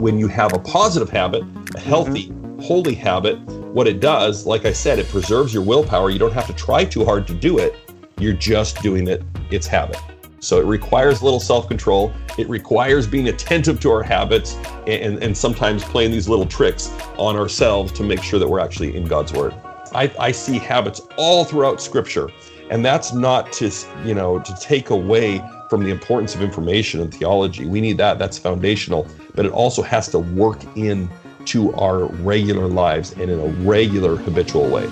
when you have a positive habit, a healthy, mm-hmm. holy habit, what it does, like I said, it preserves your willpower. You don't have to try too hard to do it. You're just doing it. It's habit. So it requires a little self control. It requires being attentive to our habits and, and sometimes playing these little tricks on ourselves to make sure that we're actually in God's Word. I, I see habits all throughout Scripture. And that's not to, you know, to take away from the importance of information and theology. We need that. That's foundational. But it also has to work in to our regular lives and in a regular habitual way.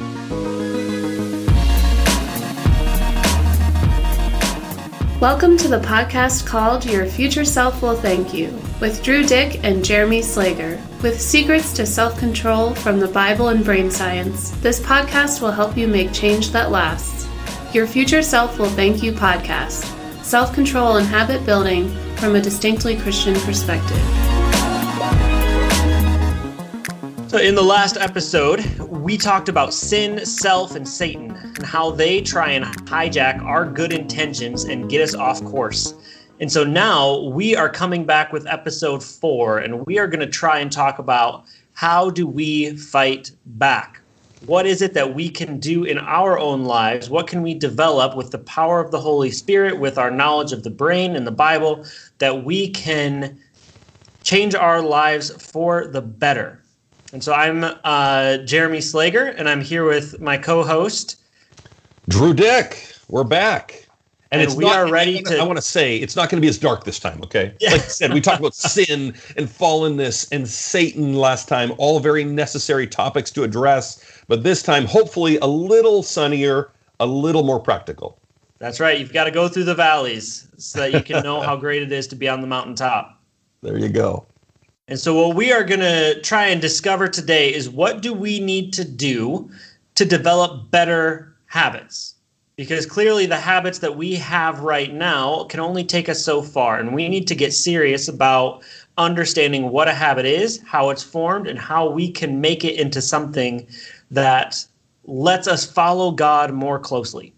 Welcome to the podcast called Your Future Self Will Thank You with Drew Dyck and Jeremy Slager. With secrets to self control from the Bible and brain science, this podcast will help you make change that lasts. Your Future Self Will Thank You podcast self control and habit building from a distinctly Christian perspective. So, in the last episode, we talked about sin, self, and Satan, and how they try and hijack our good intentions and get us off course. And so now we are coming back with episode four, and we are going to try and talk about how do we fight back? What is it that we can do in our own lives? What can we develop with the power of the Holy Spirit, with our knowledge of the brain and the Bible, that we can change our lives for the better? And so I'm uh, Jeremy Slager, and I'm here with my co-host Drew Dyck. We're back. And, and we not, are ready I, to. I want to say it's not going to be as dark this time, okay? Yeah. Like I said, we talked about sin and fallenness and Satan last time, all very necessary topics to address. But this time, hopefully, a little sunnier, a little more practical. That's right. You've got to go through the valleys so that you can know how great it is to be on the mountaintop. There you go. And so, what we are going to try and discover today is what do we need to do to develop better habits? Because clearly, the habits that we have right now can only take us so far. And we need to get serious about understanding what a habit is, how it's formed, and how we can make it into something that lets us follow God more closely.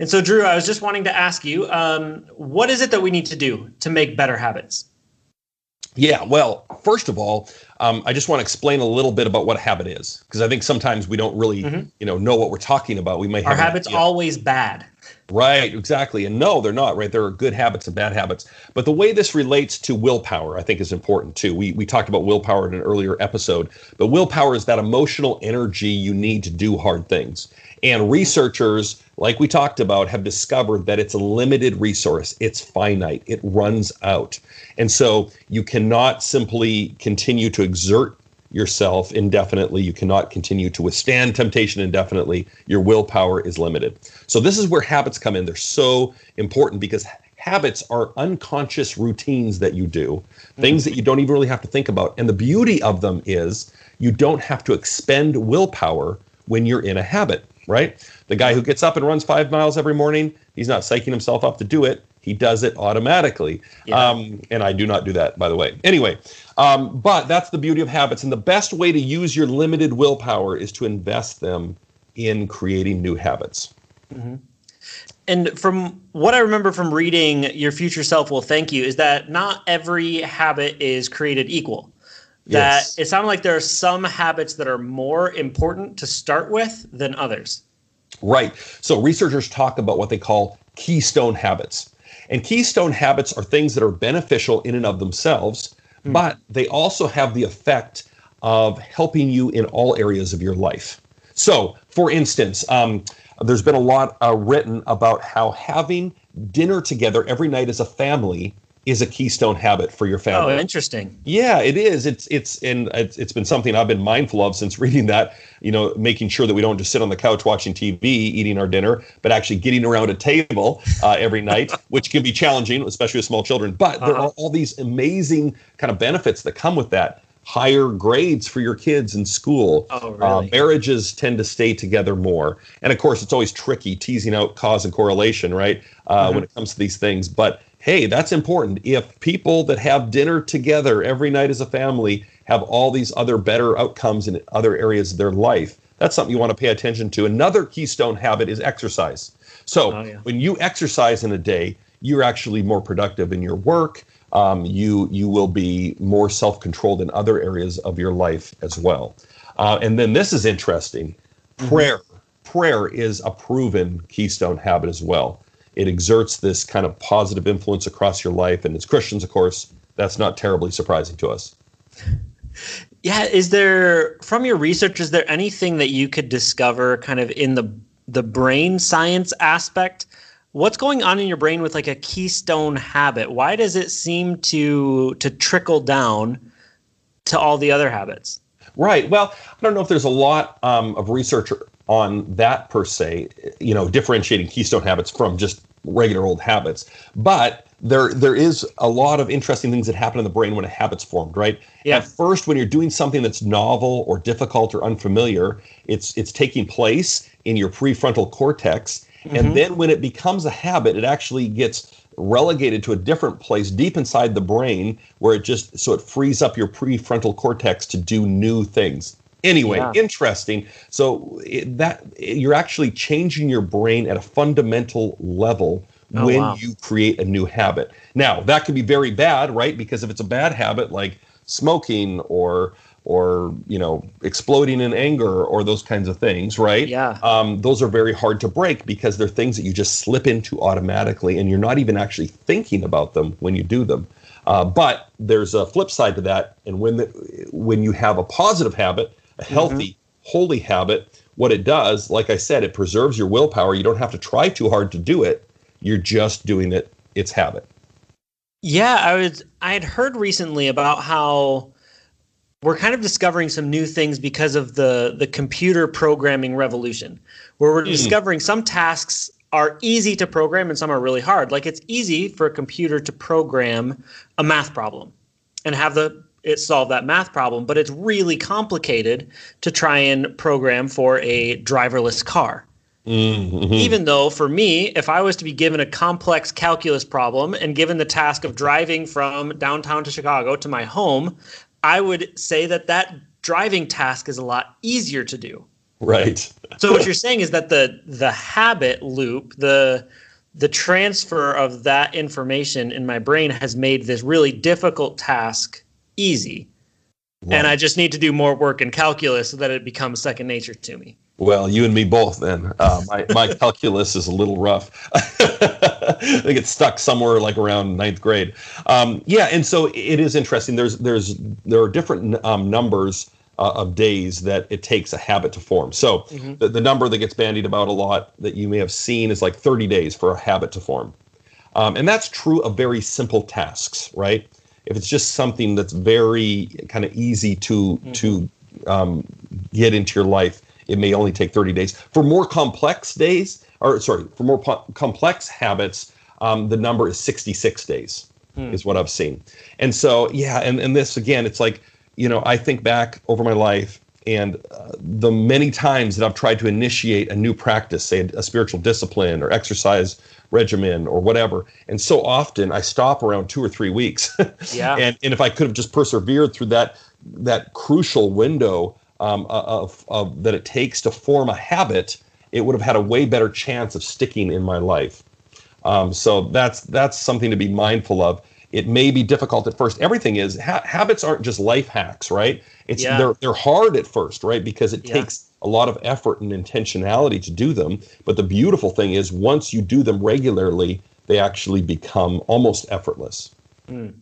And so, Drew, I was just wanting to ask you um, what is it that we need to do to make better habits? Yeah, well, first of all, um, I just want to explain a little bit about what a habit is because I think sometimes we don't really, mm-hmm. you know, know what we're talking about. We may have our habits always bad. Right, exactly. And no, they're not, right? There are good habits and bad habits. But the way this relates to willpower, I think, is important too. We, we talked about willpower in an earlier episode, but willpower is that emotional energy you need to do hard things. And researchers, like we talked about, have discovered that it's a limited resource, it's finite, it runs out. And so you cannot simply continue to exert yourself indefinitely. You cannot continue to withstand temptation indefinitely. Your willpower is limited. So, this is where habits come in. They're so important because habits are unconscious routines that you do, things that you don't even really have to think about. And the beauty of them is you don't have to expend willpower when you're in a habit, right? The guy who gets up and runs five miles every morning, he's not psyching himself up to do it he does it automatically. Yeah. Um, and I do not do that, by the way. Anyway, um, but that's the beauty of habits. And the best way to use your limited willpower is to invest them in creating new habits. Mm-hmm. And from what I remember from reading Your Future Self Will Thank You, is that not every habit is created equal. That yes. it sounded like there are some habits that are more important to start with than others. Right. So researchers talk about what they call keystone habits. And keystone habits are things that are beneficial in and of themselves, mm. but they also have the effect of helping you in all areas of your life. So, for instance, um, there's been a lot uh, written about how having dinner together every night as a family is a keystone habit for your family. Oh, interesting. Yeah, it is. It's it's and it's, it's been something I've been mindful of since reading that. You know, making sure that we don't just sit on the couch watching TV, eating our dinner, but actually getting around a table uh, every night, which can be challenging, especially with small children. But uh-huh. there are all these amazing kind of benefits that come with that. Higher grades for your kids in school. Oh, really? uh, marriages tend to stay together more, and of course, it's always tricky teasing out cause and correlation, right? Uh, mm-hmm. When it comes to these things, but hey, that's important. If people that have dinner together every night as a family have all these other better outcomes in other areas of their life, that's something you want to pay attention to. Another keystone habit is exercise. So oh, yeah. when you exercise in a day, you're actually more productive in your work. Um, you you will be more self-controlled in other areas of your life as well. Uh, and then this is interesting. Prayer. Mm-hmm. Prayer is a proven keystone habit as well. It exerts this kind of positive influence across your life, and as Christians, of course, that's not terribly surprising to us. Yeah, is there from your research is there anything that you could discover kind of in the the brain science aspect? What's going on in your brain with like a keystone habit? Why does it seem to to trickle down to all the other habits? Right. Well, I don't know if there's a lot um, of research on that per se, you know, differentiating keystone habits from just regular old habits. But there there is a lot of interesting things that happen in the brain when a habit's formed, right? Yeah. At first, when you're doing something that's novel or difficult or unfamiliar, it's it's taking place in your prefrontal cortex. Mm-hmm. And then when it becomes a habit, it actually gets relegated to a different place deep inside the brain where it just so it frees up your prefrontal cortex to do new things. Anyway, yeah. interesting. So it, that you're actually changing your brain at a fundamental level oh, when wow. you create a new habit. Now, that can be very bad, right? Because if it's a bad habit like smoking or or you know exploding in anger or those kinds of things right yeah um, those are very hard to break because they're things that you just slip into automatically and you're not even actually thinking about them when you do them uh, but there's a flip side to that and when the, when you have a positive habit a healthy mm-hmm. holy habit what it does like i said it preserves your willpower you don't have to try too hard to do it you're just doing it. It's habit. Yeah, I was. I had heard recently about how we're kind of discovering some new things because of the the computer programming revolution, where we're mm. discovering some tasks are easy to program and some are really hard. Like it's easy for a computer to program a math problem and have the it solve that math problem, but it's really complicated to try and program for a driverless car. Mm-hmm. Even though, for me, if I was to be given a complex calculus problem and given the task of driving from downtown to Chicago to my home, I would say that that driving task is a lot easier to do. Right. so what you're saying is that the the habit loop, the the transfer of that information in my brain has made this really difficult task easy. Right. And I just need to do more work in calculus so that it becomes second nature to me. Well, you and me both. Then uh, my my calculus is a little rough. I think it's stuck somewhere like around ninth grade. Um, yeah, and so it is interesting. There's there's there are different um, numbers uh, of days that it takes a habit to form. So mm-hmm. the, the number that gets bandied about a lot that you may have seen is like 30 days for a habit to form, um, and that's true of very simple tasks, right? If it's just something that's very kind of easy to mm-hmm. to um, get into your life it may only take 30 days. For more complex days, or sorry, for more po- complex habits, um, the number is 66 days, hmm. is what I've seen. And so, yeah, and, and this again, it's like, you know, I think back over my life and uh, the many times that I've tried to initiate a new practice, say a, a spiritual discipline or exercise regimen or whatever. And so often I stop around two or three weeks. yeah. And, and if I could have just persevered through that, that crucial window um, of, of, that it takes to form a habit, it would have had a way better chance of sticking in my life. Um, so that's that's something to be mindful of. It may be difficult at first. Everything is ha- habits aren't just life hacks, right? It's yeah. they're they're hard at first, right? Because it yeah. takes a lot of effort and intentionality to do them. But the beautiful thing is, once you do them regularly, they actually become almost effortless. Mm.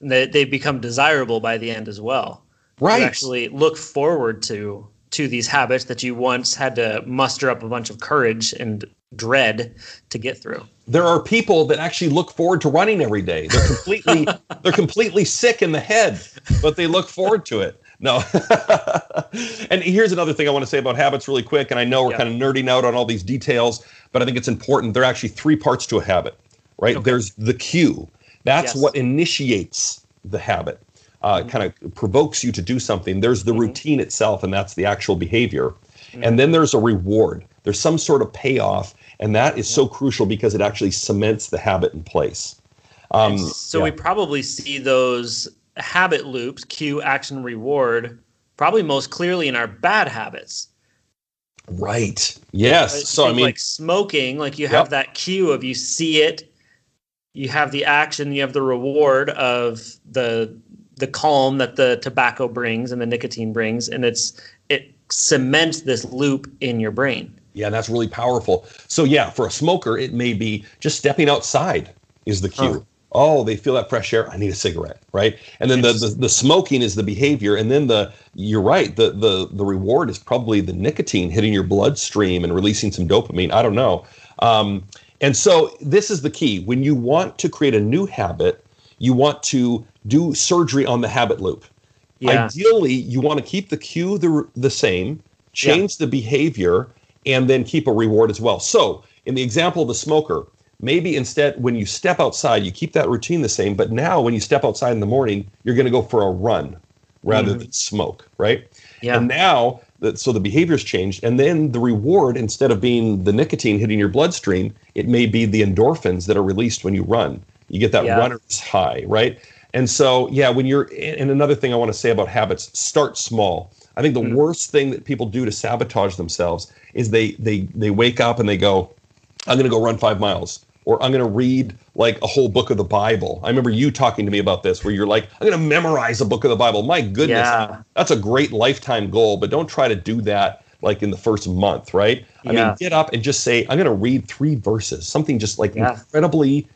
They they become desirable by the end as well right. actually look forward to to these habits that you once had to muster up a bunch of courage and dread to get through. There are people that actually look forward to running every day. They're completely they're completely sick in the head, but they look forward to it. No. and here's another thing I want to say about habits really quick and I know we're kind of nerding out on all these details, but I think it's important. There are actually three parts to a habit, right? Okay. There's the cue. That's yes. what initiates the habit uh, mm-hmm. kind of provokes you to do something. There's the mm-hmm. routine itself, and that's the actual behavior. Mm-hmm. And then there's a reward. There's some sort of payoff, and that is yeah. so crucial because it actually cements the habit in place. Um, so yeah. we probably see those habit loops, cue, action, reward, probably most clearly in our bad habits. Right. Yes. so I mean, like smoking, like you have yep. that cue of you see it, you have the action, you have the reward of the the calm that the tobacco brings and the nicotine brings, and it's it cements this loop in your brain. Yeah, that's really powerful. So yeah, for a smoker, it may be just stepping outside is the cue. Oh, they feel that fresh air. I need a cigarette, right? And then the, the the smoking is the behavior, and then the you're right. The the the reward is probably the nicotine hitting your bloodstream and releasing some dopamine. I don't know. Um, and so this is the key. When you want to create a new habit, you want to do surgery on the habit loop. Yeah. Ideally, you want to keep the cue the, the same, change the behavior, and then keep a reward as well. So, in the example of the smoker, maybe instead when you step outside, you keep that routine the same, but now when you step outside in the morning, you're going to go for a run rather mm-hmm. than smoke, right? Yeah. And now, that so the behavior's changed, and then the reward instead of being the nicotine hitting your bloodstream, it may be the endorphins that are released when you run. You get that Yeah. runner's high, right? And so, yeah, when you're, and another thing I want to say about habits, start small. I think the Mm. worst thing that people do to sabotage themselves is they they they wake up and they go, I'm going to go run five miles, or I'm going to read like a whole book of the Bible. I remember you talking to me about this, where you're like, I'm going to memorize a book of the Bible. My goodness, Yeah. that's a great lifetime goal, but don't try to do that like in the first month, right? I Yeah. mean, get up and just say, I'm going to read three verses, something just like Yeah. incredibly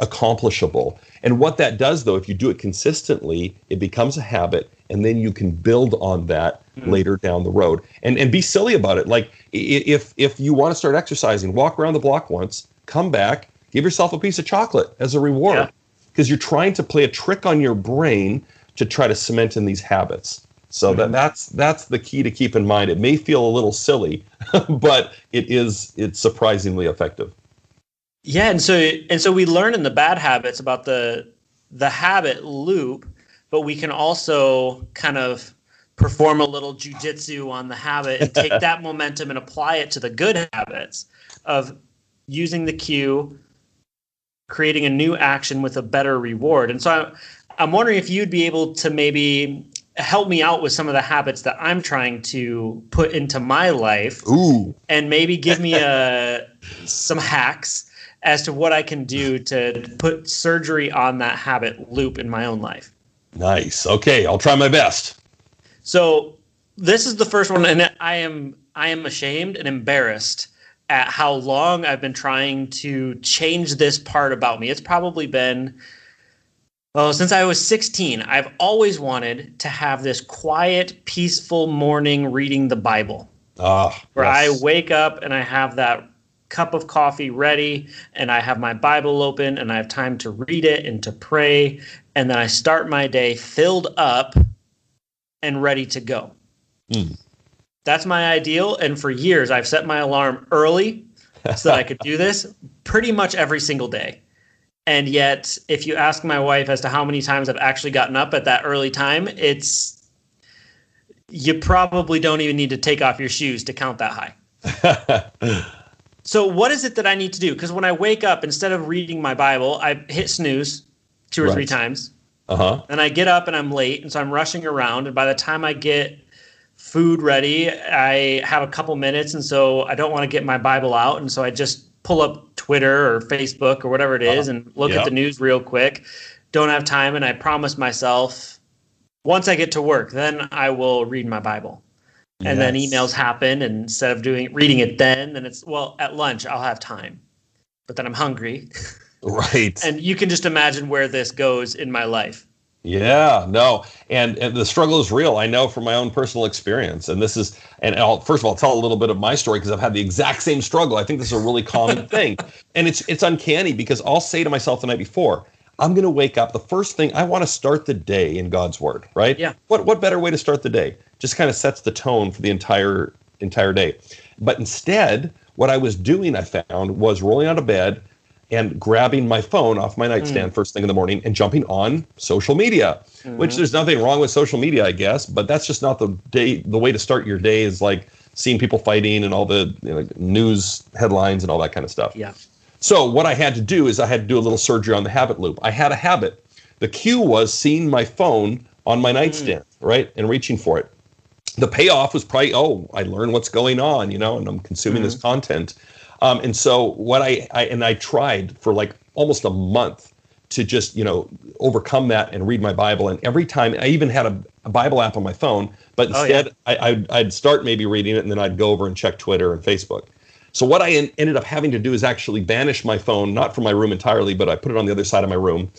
accomplishable. And what that does, though, if you do it consistently, it becomes a habit, and then you can build on that hmm. later down the road. And and be silly about it. Like if if you want to start exercising, walk around the block once, come back, give yourself a piece of chocolate as a reward, Yeah. because you're trying to play a trick on your brain to try to cement in these habits. So that hmm. that's that's the key to keep in mind. It may feel a little silly, but it is it's surprisingly effective. Yeah, and so and so we learn in the bad habits about the the habit loop, but we can also kind of perform a little jujitsu on the habit and take that momentum and apply it to the good habits of using the cue, creating a new action with a better reward. And so I'm, I'm wondering if you'd be able to maybe help me out with some of the habits that I'm trying to put into my life Ooh, and maybe give me uh, a some hacks as to what I can do to put surgery on that habit loop in my own life. Nice. Okay, I'll try my best. So this is the first one, and I am I am ashamed and embarrassed at how long I've been trying to change this part about me. It's probably been well since I was 16. I've always wanted to have this quiet, peaceful morning reading the Bible. Ah, where yes. I wake up and I have that cup of coffee ready and I have my Bible open and I have time to read it and to pray. And then I start my day filled up and ready to go. Hmm. That's my ideal. And for years, I've set my alarm early so that I could do this pretty much every single day. And yet, if you ask my wife as to how many times I've actually gotten up at that early time, it's you probably don't even need to take off your shoes to count that high. So, what is it that I need to do? Because when I wake up, instead of reading my Bible, I hit snooze two or three times. uh huh. And I get up and I'm late. And so I'm rushing around. And by the time I get food ready, I have a couple minutes. And so I don't want to get my Bible out. And so I just pull up Twitter or Facebook or whatever it is and look Yeah. at the news real quick. Don't have time. And I promise myself once I get to work, then I will read my Bible and then emails happen and instead of doing reading it then then it's well at lunch i'll have time but then i'm hungry Right. and you can just imagine where this goes in my life Yeah, no, and and the struggle is real. I know from my own personal experience, and this is, and I'll first of all tell a little bit of my story because I've had the exact same struggle. I think this is a really common thing, and it's it's uncanny because I'll say to myself the night before, I'm going to wake up. The first thing I want to start the day in God's Word, right? Yeah. What what better way to start the day? Just kind of sets the tone for the entire entire day. But instead, what I was doing, I found, was rolling out of bed and grabbing my phone off my nightstand mm. first thing in the morning and jumping on social media. Which mm-hmm. there's nothing wrong with social media, I guess, but that's just not the day. The way to start your day is like seeing people fighting and all the you know, news headlines and all that kind of stuff. yeah So what I had to do is I had to do a little surgery on the habit loop. I had a habit. The cue was seeing my phone on my mm. nightstand, right, and reaching for it. The payoff was probably, oh, I learned what's going on, you know, and I'm consuming this content. Um, and so what I, I and I tried for like almost a month to just you know overcome that and read my Bible. And every time I even had a, a Bible app on my phone, but instead oh, yeah. I, I'd, I'd start maybe reading it and then I'd go over and check Twitter and Facebook. So what I en- ended up having to do is actually banish my phone, not from my room entirely, but I put it on the other side of my room.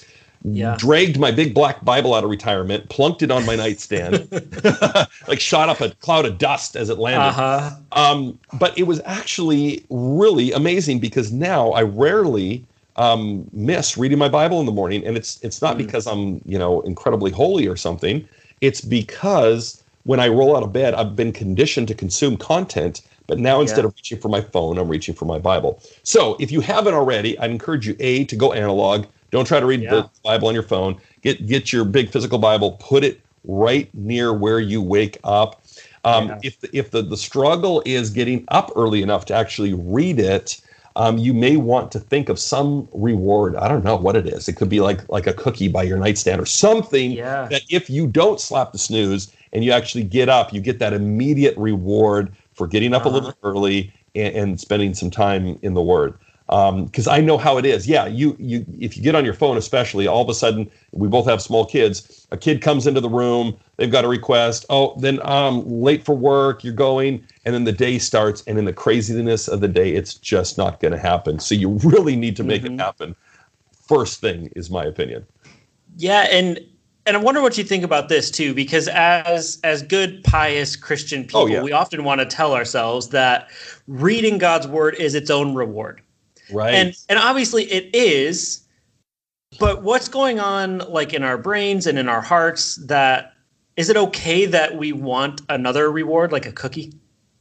Yeah. Dragged my big black Bible out of retirement, plunked it on my nightstand, like shot up a cloud of dust as it landed. Uh-huh. Um, but it was actually really amazing because now I rarely um, miss reading my Bible in the morning, and it's it's not Mm. because I'm you know incredibly holy or something. It's because when I roll out of bed, I've been conditioned to consume content. But now instead Yeah. of reaching for my phone, I'm reaching for my Bible. So if you haven't already, I'd encourage you a to go analog. Don't try to read Yeah. the Bible on your phone. Get get your big physical Bible. Put it right near where you wake up. Um, Yeah. If the, if the the struggle is getting up early enough to actually read it, um, you may want to think of some reward. I don't know what it is. It could be like like a cookie by your nightstand or something Yeah. that if you don't slap the snooze and you actually get up, you get that immediate reward for getting up a little Uh-huh. early and, and spending some time in the Word. Because I know how it is. Yeah, you you if you get on your phone, especially, all of a sudden we both have small kids. A kid comes into the room, they've got a request. Oh, then I'm um late for work, you're going, and then the day starts, and in the craziness of the day, it's just not going to happen. So you really need to make Mhm. it happen. First thing is my opinion. Yeah, and and I wonder what you think about this too, because as as good pious Christian people, Oh, yeah. we often want to tell ourselves that reading God's word is its own reward. Right. And and obviously it is, but what's going on like in our brains and in our hearts that is it okay that we want another reward like a cookie?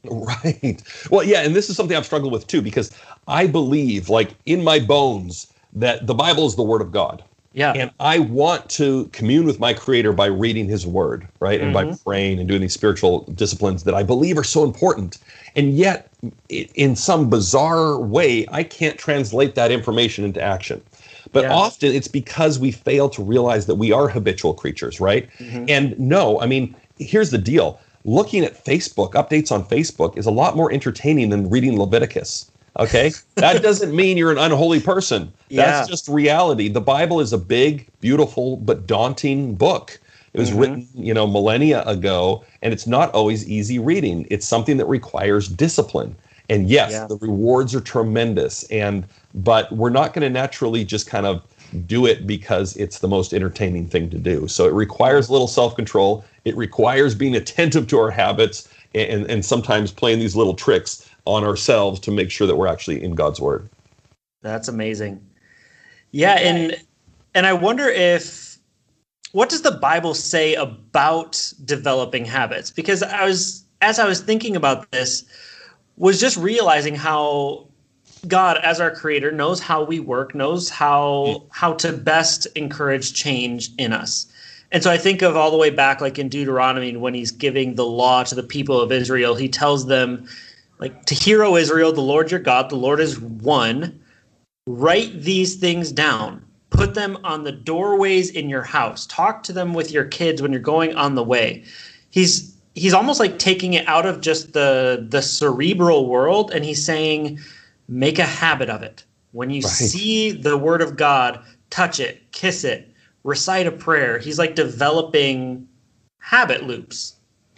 Right. Well, yeah, and this is something I've struggled with too because I believe, like in my bones, that the Bible is the Word of God, Yeah. and I want to commune with my Creator by reading His Word, right, and by Mhm. praying and doing these spiritual disciplines that I believe are so important. And yet, in some bizarre way, I can't translate that information into action. But Yeah. often it's because we fail to realize that we are habitual creatures, right? Mhm. And no, I mean, here's the deal. Looking at Facebook, updates on Facebook is a lot more entertaining than reading Leviticus. Okay? that doesn't mean you're an unholy person. That's Yeah. just reality. The Bible is a big, beautiful, but daunting book. It was Mhm. written, you know, millennia ago, and it's not always easy reading. It's something that requires discipline. And yes, Yeah. the rewards are tremendous. And but we're not going to naturally just kind of do it because it's the most entertaining thing to do. So it requires a little self-control. It requires being attentive to our habits and, and sometimes playing these little tricks on ourselves to make sure that we're actually in God's word. That's amazing. Yeah, and and I wonder if what does the Bible say about developing habits? Because I was as I was thinking about this was just realizing how God as our creator knows how we work, knows how how to best encourage change in us. And so I think of all the way back like in Deuteronomy when he's giving the law to the people of Israel, he tells them like to hear, O Israel, the Lord your God, the Lord is one. Write these things down. Put them on the doorways in your house. Talk to them with your kids when you're going on the way. He's he's almost like taking it out of just the the cerebral world and he's saying make a habit of it. When you Right. see the word of God, touch it, kiss it, recite a prayer. He's like developing habit loops.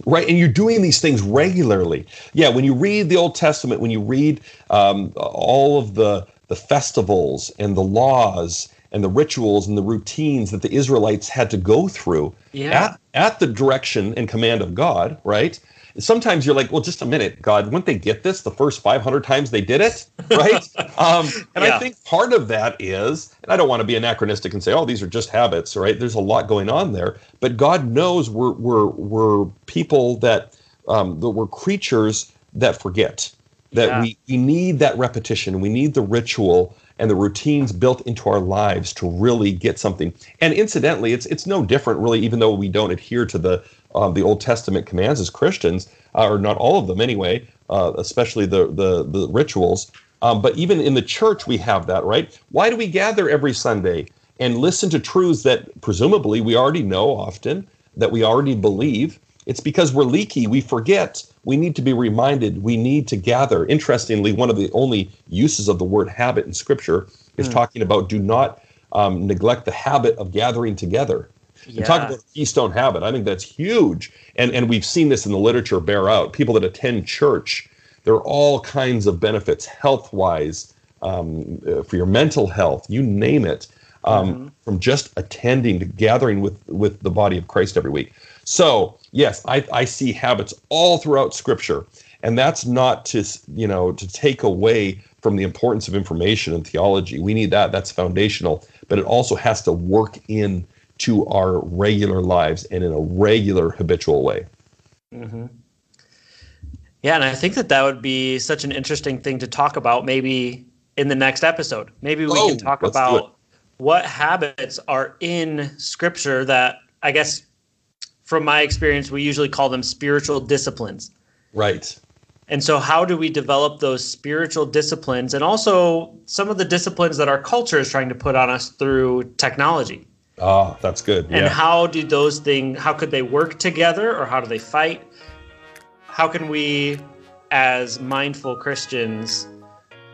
Right, and you're doing these things regularly. Yeah, when you read the Old Testament, when you read um, all of the the festivals and the laws and the rituals and the routines that the Israelites had to go through Yeah. at, at the direction and command of God, right? Sometimes you're like, well, just a minute, God, wouldn't they get this the first 500 times they did it, right? um, and Yeah. I think part of that is, and I don't want to be anachronistic and say, oh, these are just habits, right? There's a lot going on there, but God knows we're we're we're people that um, that we're creatures that forget that Yeah. we, we need that repetition we need the ritual and the routines built into our lives to really get something and incidentally it's it's no different really even though we don't adhere to the um, the old testament commands as christians uh, or not all of them anyway uh, especially the the, the rituals um, but even in the church we have that right why do we gather every sunday and listen to truths that presumably we already know often that we already believe it's because we're leaky. We forget. We need to be reminded. We need to gather. Interestingly, one of the only uses of the word habit in Scripture is mm. talking about do not um, neglect the habit of gathering together. Yeah. And talk about keystone habit. I think that's huge. And and we've seen this in the literature bear out. People that attend church, there are all kinds of benefits health wise, um, uh, for your mental health, you name it, um, mm-hmm. from just attending to gathering with with the body of Christ every week. So yes, I, I see habits all throughout Scripture, and that's not to you know to take away from the importance of information and theology. We need that. That's foundational, but it also has to work in to our regular lives and in a regular habitual way. Mm-hmm. Yeah, and I think that that would be such an interesting thing to talk about maybe in the next episode. Maybe we oh, can talk about what habits are in scripture that I guess from my experience we usually call them spiritual disciplines. Right. And so how do we develop those spiritual disciplines and also some of the disciplines that our culture is trying to put on us through technology? Oh, that's good. And yeah. how do those things how could they work together or how do they fight? How can we as mindful Christians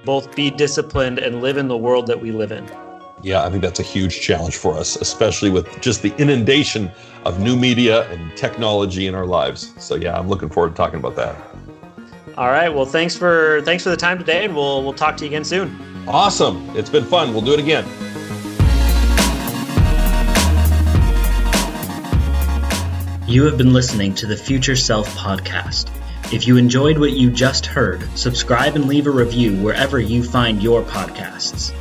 both be disciplined and live in the world that we live in? Yeah, I think that's a huge challenge for us, especially with just the inundation of new media and technology in our lives. So yeah, I'm looking forward to talking about that. All right. Well, thanks for thanks for the time today, and we'll we'll talk to you again soon. Awesome. It's been fun. We'll do it again. You have been listening to the Future Self podcast. If you enjoyed what you just heard, subscribe and leave a review wherever you find your podcasts.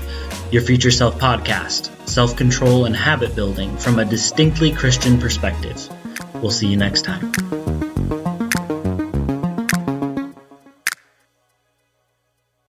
Your Future Self podcast, self control and habit building from a distinctly Christian perspective. We'll see you next time.